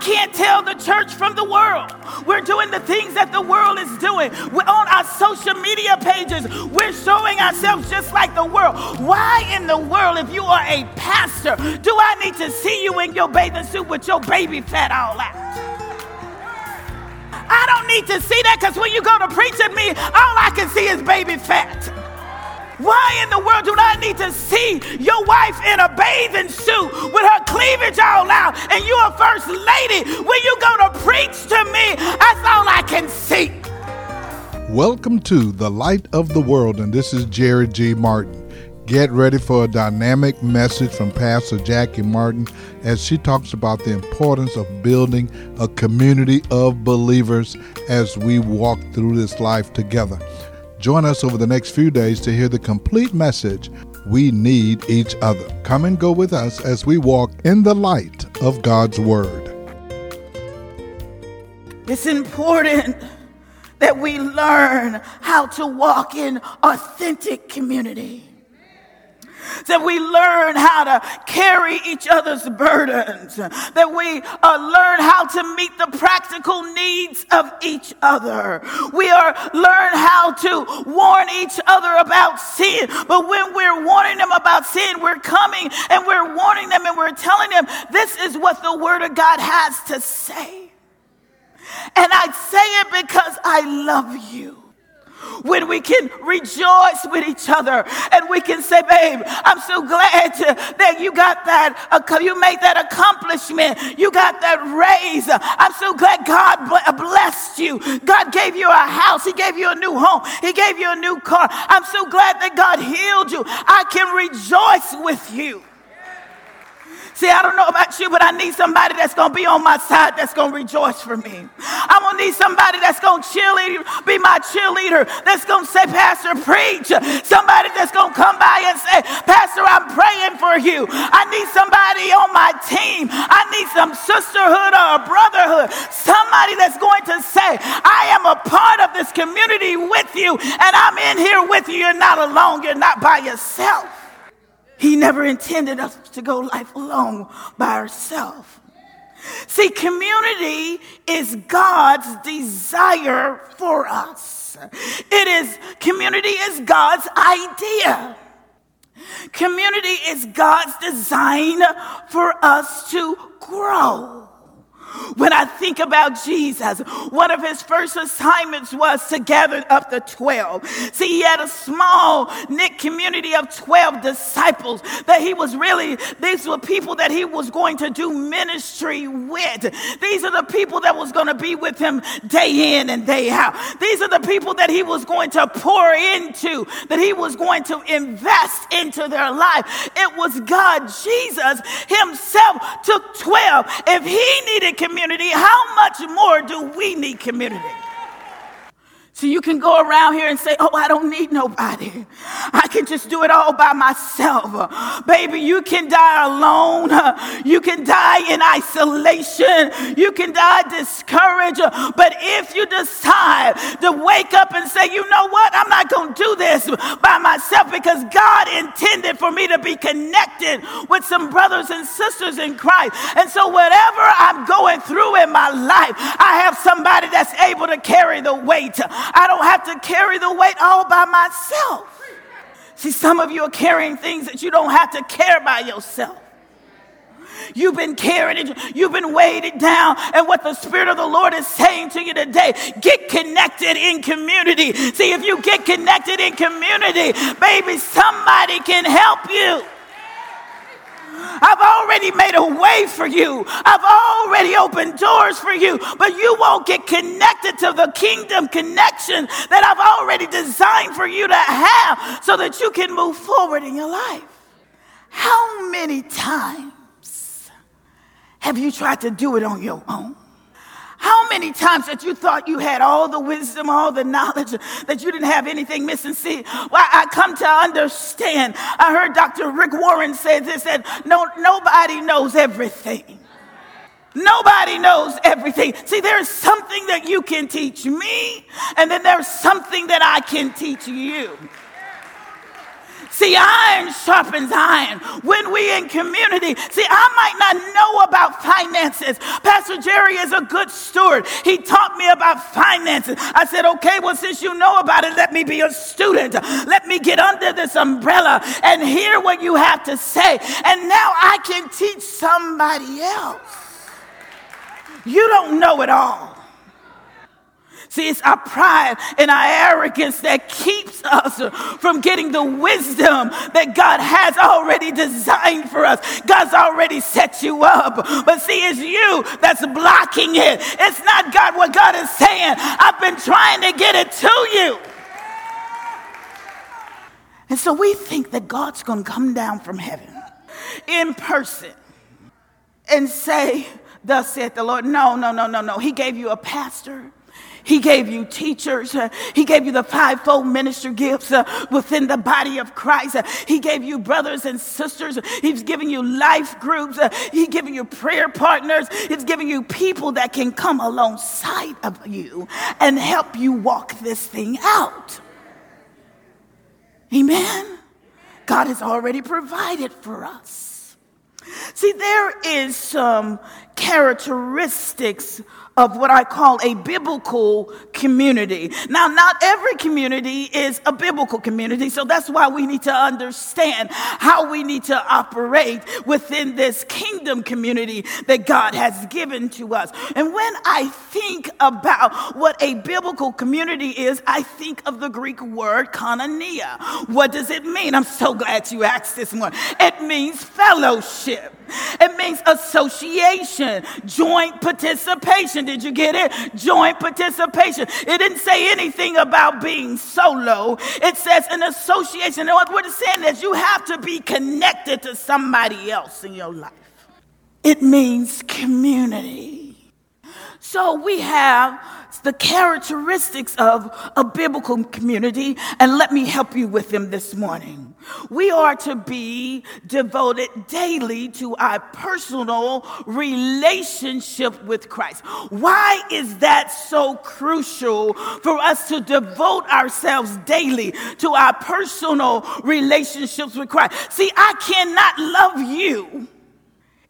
can't tell the church from the world. We're doing the things that the world is doing. We're on our social media pages. We're showing ourselves just like the world. Why in the world, if you are a pastor, do I need to see you in your bathing suit with your baby fat all out? I don't need to see that because when you go to preach at me, all I can see is baby fat. Why in the world do I need to see your wife in a bathing suit with her cleavage all out and you're a first lady? When you go to preach to me, that's all I can see. Welcome to The Light of the World, and this is Jerry G. Martin. Get ready for a dynamic message from Pastor Jackie Martin as she talks about the importance of building a community of believers as we walk through this life together. Join us over the next few days to hear the complete message. We need each other. Come and go with us as we walk in the light of God's Word. It's important that we learn how to walk in authentic community that we learn how to carry each other's burdens, that we uh, learn how to meet the practical needs of each other. We are learn how to warn each other about sin. But when we're warning them about sin, we're coming and we're warning them and we're telling them this is what the Word of God has to say. And I say it because I love you when we can rejoice with each other and we can say, babe, I'm so glad to, that you got that, you made that accomplishment. You got that raise. I'm so glad God blessed you. God gave you a house. He gave you a new home. He gave you a new car. I'm so glad that God healed you. I can rejoice with you. See, I don't know about you, but I need somebody that's going to be on my side that's going to rejoice for me. I'm going to need somebody that's going to cheerleader, be my cheerleader, that's going to say, Pastor, preach. Somebody that's going to come by and say, Pastor, I'm praying for you. I need somebody on my team. I need some sisterhood or a brotherhood. Somebody that's going to say, I am a part of this community with you, and I'm in here with you. You're not alone. You're not by yourself. He never intended us to go life alone by ourselves. See, community is God's desire for us. It is, community is God's idea. Community is God's design for us to grow. When I think about Jesus, one of his first assignments was to gather up the 12. See, he had a small knit community of 12 disciples that he was really, these were people that he was going to do ministry with. These are the people that was going to be with him day in and day out. These are the people that he was going to pour into, that he was going to invest into their life. It was God, Jesus himself took 12. If he needed community, how much more do we need community? So you can go around here and say, Oh, I don't need nobody. I can just do it all by myself. Baby, you can die alone. You can die in isolation. You can die discouraged. But if you decide to wake up and say, You know what? I'm not going to do this by myself because God intended for me to be connected with some brothers and sisters in Christ. And so, whatever I'm going through in my life, I have somebody that's able to carry the weight. I don't have to carry the weight all by myself. See, some of you are carrying things that you don't have to carry by yourself. You've been carrying it, you've been weighted down. And what the Spirit of the Lord is saying to you today get connected in community. See, if you get connected in community, baby, somebody can help you. I've already made a way for you. I've already opened doors for you, but you won't get connected to the kingdom connection that I've already designed for you to have so that you can move forward in your life. How many times have you tried to do it on your own? How many times that you thought you had all the wisdom, all the knowledge, that you didn't have anything missing? See, well, I come to understand. I heard Dr. Rick Warren say this that no, nobody knows everything. Nobody knows everything. See, there's something that you can teach me, and then there's something that I can teach you. See, iron sharpens iron. When we in community, see, I might not know about finances. Pastor Jerry is a good steward. He taught me about finances. I said, okay, well, since you know about it, let me be a student. Let me get under this umbrella and hear what you have to say. And now I can teach somebody else. You don't know it all. See, it's our pride and our arrogance that keeps us from getting the wisdom that God has already designed for us. God's already set you up. But see, it's you that's blocking it. It's not God what God is saying. I've been trying to get it to you. And so we think that God's going to come down from heaven in person and say, Thus saith the Lord. No, no, no, no, no. He gave you a pastor. He gave you teachers. He gave you the fivefold minister gifts uh, within the body of Christ. He gave you brothers and sisters. He's giving you life groups. He's giving you prayer partners. He's giving you people that can come alongside of you and help you walk this thing out. Amen. God has already provided for us. See, there is some characteristics of what I call a biblical community. Now, not every community is a biblical community, so that's why we need to understand how we need to operate within this kingdom community that God has given to us. And when I think about what a biblical community is, I think of the Greek word koinonia. What does it mean? I'm so glad you asked this one. It means fellowship. It means association, joint participation. Did you get it? Joint participation. It didn't say anything about being solo. It says an association. And what it's saying is you have to be connected to somebody else in your life. It means community. So we have the characteristics of a biblical community, and let me help you with them this morning. We are to be devoted daily to our personal relationship with Christ. Why is that so crucial for us to devote ourselves daily to our personal relationships with Christ? See, I cannot love you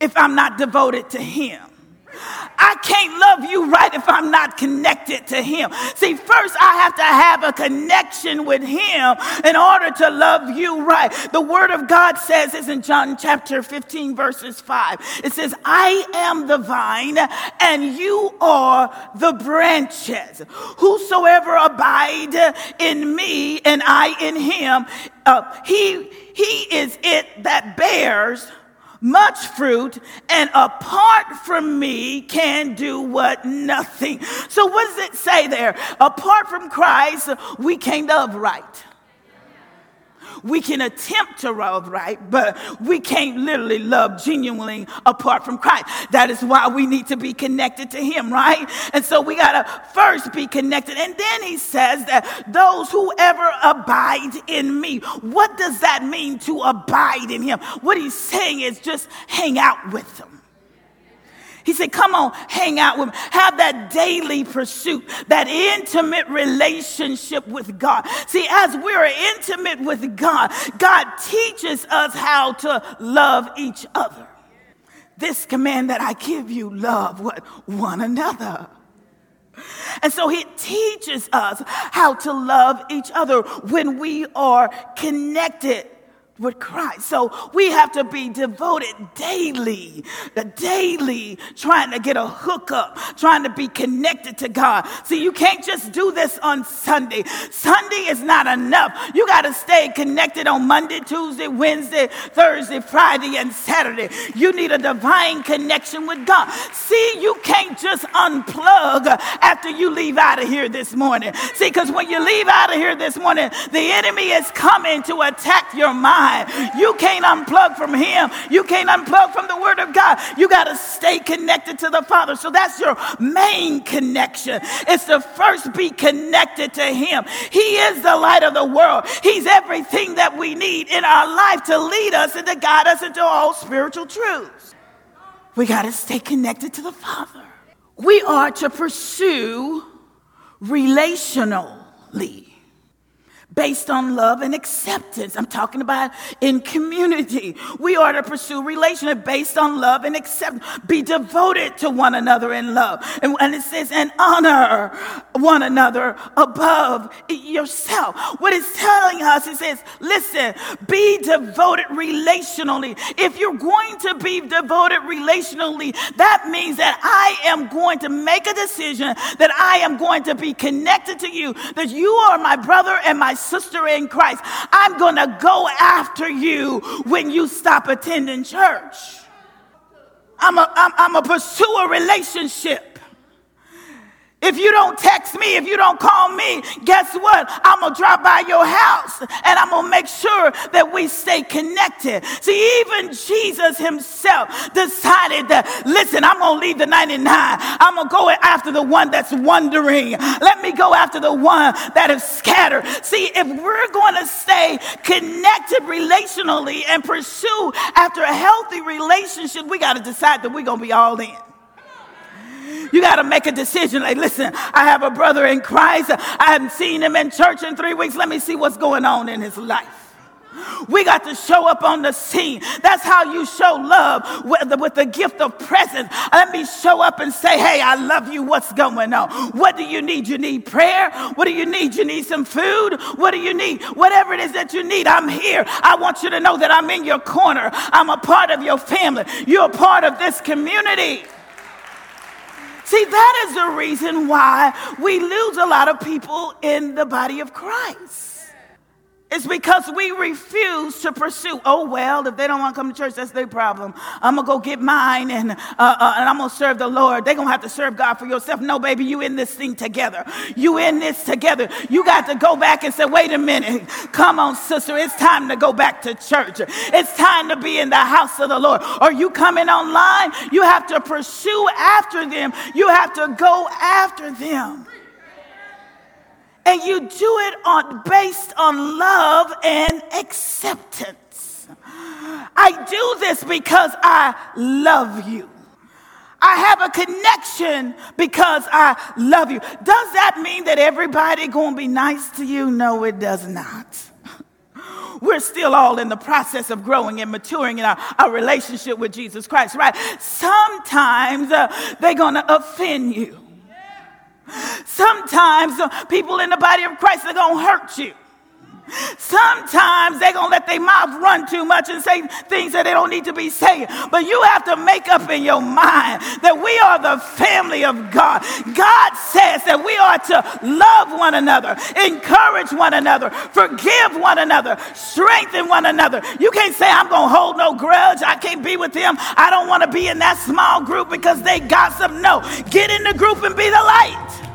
if I'm not devoted to Him. I can't love you right if I'm not connected to Him. See, first I have to have a connection with Him in order to love you right. The Word of God says this in John chapter 15, verses 5. It says, I am the vine and you are the branches. Whosoever abide in me and I in him, uh, he, he is it that bears much fruit, and apart from me can do what? Nothing. So, what does it say there? Apart from Christ, we can't love right. We can attempt to love right, but we can't literally love genuinely apart from Christ. That is why we need to be connected to Him, right? And so we got to first be connected. And then He says that those who ever abide in me. What does that mean to abide in Him? What He's saying is just hang out with Him. He said, Come on, hang out with me. Have that daily pursuit, that intimate relationship with God. See, as we're intimate with God, God teaches us how to love each other. This command that I give you, love what one another. And so he teaches us how to love each other when we are connected with Christ. So we have to be devoted daily, daily trying to get a hookup, trying to be connected to God. See, you can't just do this on Sunday. Sunday is not enough. You got to stay connected on Monday, Tuesday, Wednesday, Thursday, Friday, and Saturday. You need a divine connection with God. See, you can't just unplug after you leave out of here this morning. See, because when you leave out of here this morning, the enemy is coming to attack your mind you can't unplug from Him. You can't unplug from the Word of God. You got to stay connected to the Father. So that's your main connection. It's to first be connected to Him. He is the light of the world. He's everything that we need in our life to lead us and to guide us into all spiritual truths. We got to stay connected to the Father. We are to pursue relationally based on love and acceptance. I'm talking about in community. We are to pursue relationship based on love and accept. Be devoted to one another in love. And, and it says, and honor one another above yourself. What it's telling us, it says, listen, be devoted relationally. If you're going to be devoted relationally, that means that I am going to make a decision that I am going to be connected to you, that you are my brother and my sister in Christ. I'm going to go after you when you stop attending church. I'm I'm a pursue a relationship. If you don't text me, if you don't call me, guess what? I'm going to drop by your house and I'm going to make sure that we stay connected. See, even Jesus himself decided that, listen, I'm going to leave the 99. I'm going to go after the one that's wandering. Let me go after the one that is scattered. See, if we're going to stay connected relationally and pursue after a healthy relationship, we got to decide that we're going to be all in. You got to make a decision. Like, listen, I have a brother in Christ. I haven't seen him in church in three weeks. Let me see what's going on in his life. We got to show up on the scene. That's how you show love with the, with the gift of presence. Let me show up and say, Hey, I love you. What's going on? What do you need? You need prayer? What do you need? You need some food? What do you need? Whatever it is that you need, I'm here. I want you to know that I'm in your corner. I'm a part of your family. You're a part of this community. See, that is the reason why we lose a lot of people in the body of Christ. It's because we refuse to pursue. Oh, well, if they don't want to come to church, that's their problem. I'm going to go get mine and, uh, uh, and I'm going to serve the Lord. They're going to have to serve God for yourself. No, baby, you in this thing together. You in this together. You got to go back and say, wait a minute. Come on, sister. It's time to go back to church. It's time to be in the house of the Lord. Are you coming online? You have to pursue after them. You have to go after them and you do it on based on love and acceptance. I do this because I love you. I have a connection because I love you. Does that mean that everybody going to be nice to you? No, it does not. We're still all in the process of growing and maturing in our, our relationship with Jesus Christ, right? Sometimes uh, they're going to offend you. Sometimes uh, people in the body of Christ are going to hurt you. Sometimes they're going to let their mouth run too much and say things that they don't need to be saying. But you have to make up in your mind that we are the family of God. God says that we are to love one another, encourage one another, forgive one another, strengthen one another. You can't say, I'm going to hold no grudge. I can't be with them. I don't want to be in that small group because they gossip. No, get in the group and be the light.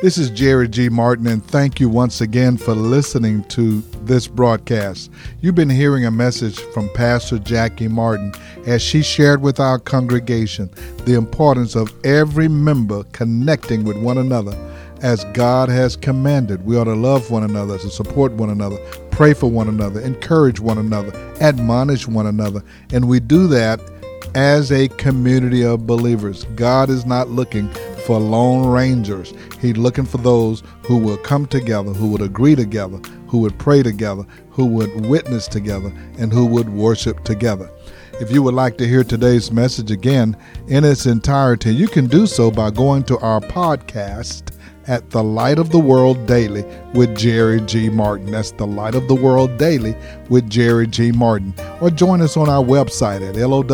This is Jerry G. Martin, and thank you once again for listening to this broadcast. You've been hearing a message from Pastor Jackie Martin as she shared with our congregation the importance of every member connecting with one another as God has commanded. We ought to love one another, to support one another, pray for one another, encourage one another, admonish one another, and we do that as a community of believers. God is not looking for lone rangers. He's looking for those who will come together, who would agree together, who would pray together, who would witness together, and who would worship together. If you would like to hear today's message again in its entirety, you can do so by going to our podcast at The Light of the World Daily with Jerry G. Martin. That's The Light of the World Daily with Jerry G. Martin. Or join us on our website at lowcf.org.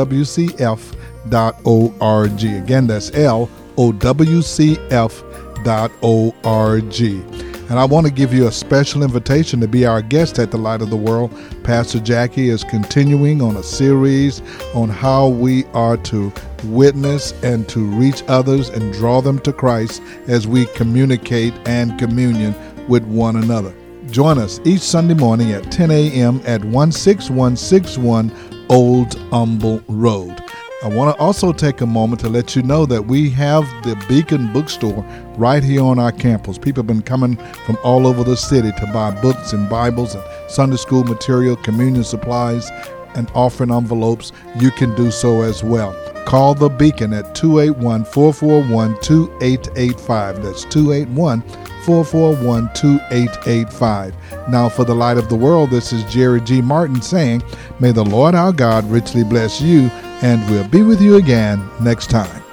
Again, that's L owcf.org. And I want to give you a special invitation to be our guest at the Light of the World. Pastor Jackie is continuing on a series on how we are to witness and to reach others and draw them to Christ as we communicate and communion with one another. Join us each Sunday morning at 10 a.m. at 16161 Old Humble Road. I want to also take a moment to let you know that we have the Beacon Bookstore right here on our campus. People have been coming from all over the city to buy books and Bibles and Sunday school material, communion supplies, and offering envelopes. You can do so as well. Call the Beacon at 281 441 2885. That's 281 441 2885. Now, for the light of the world, this is Jerry G. Martin saying, May the Lord our God richly bless you, and we'll be with you again next time.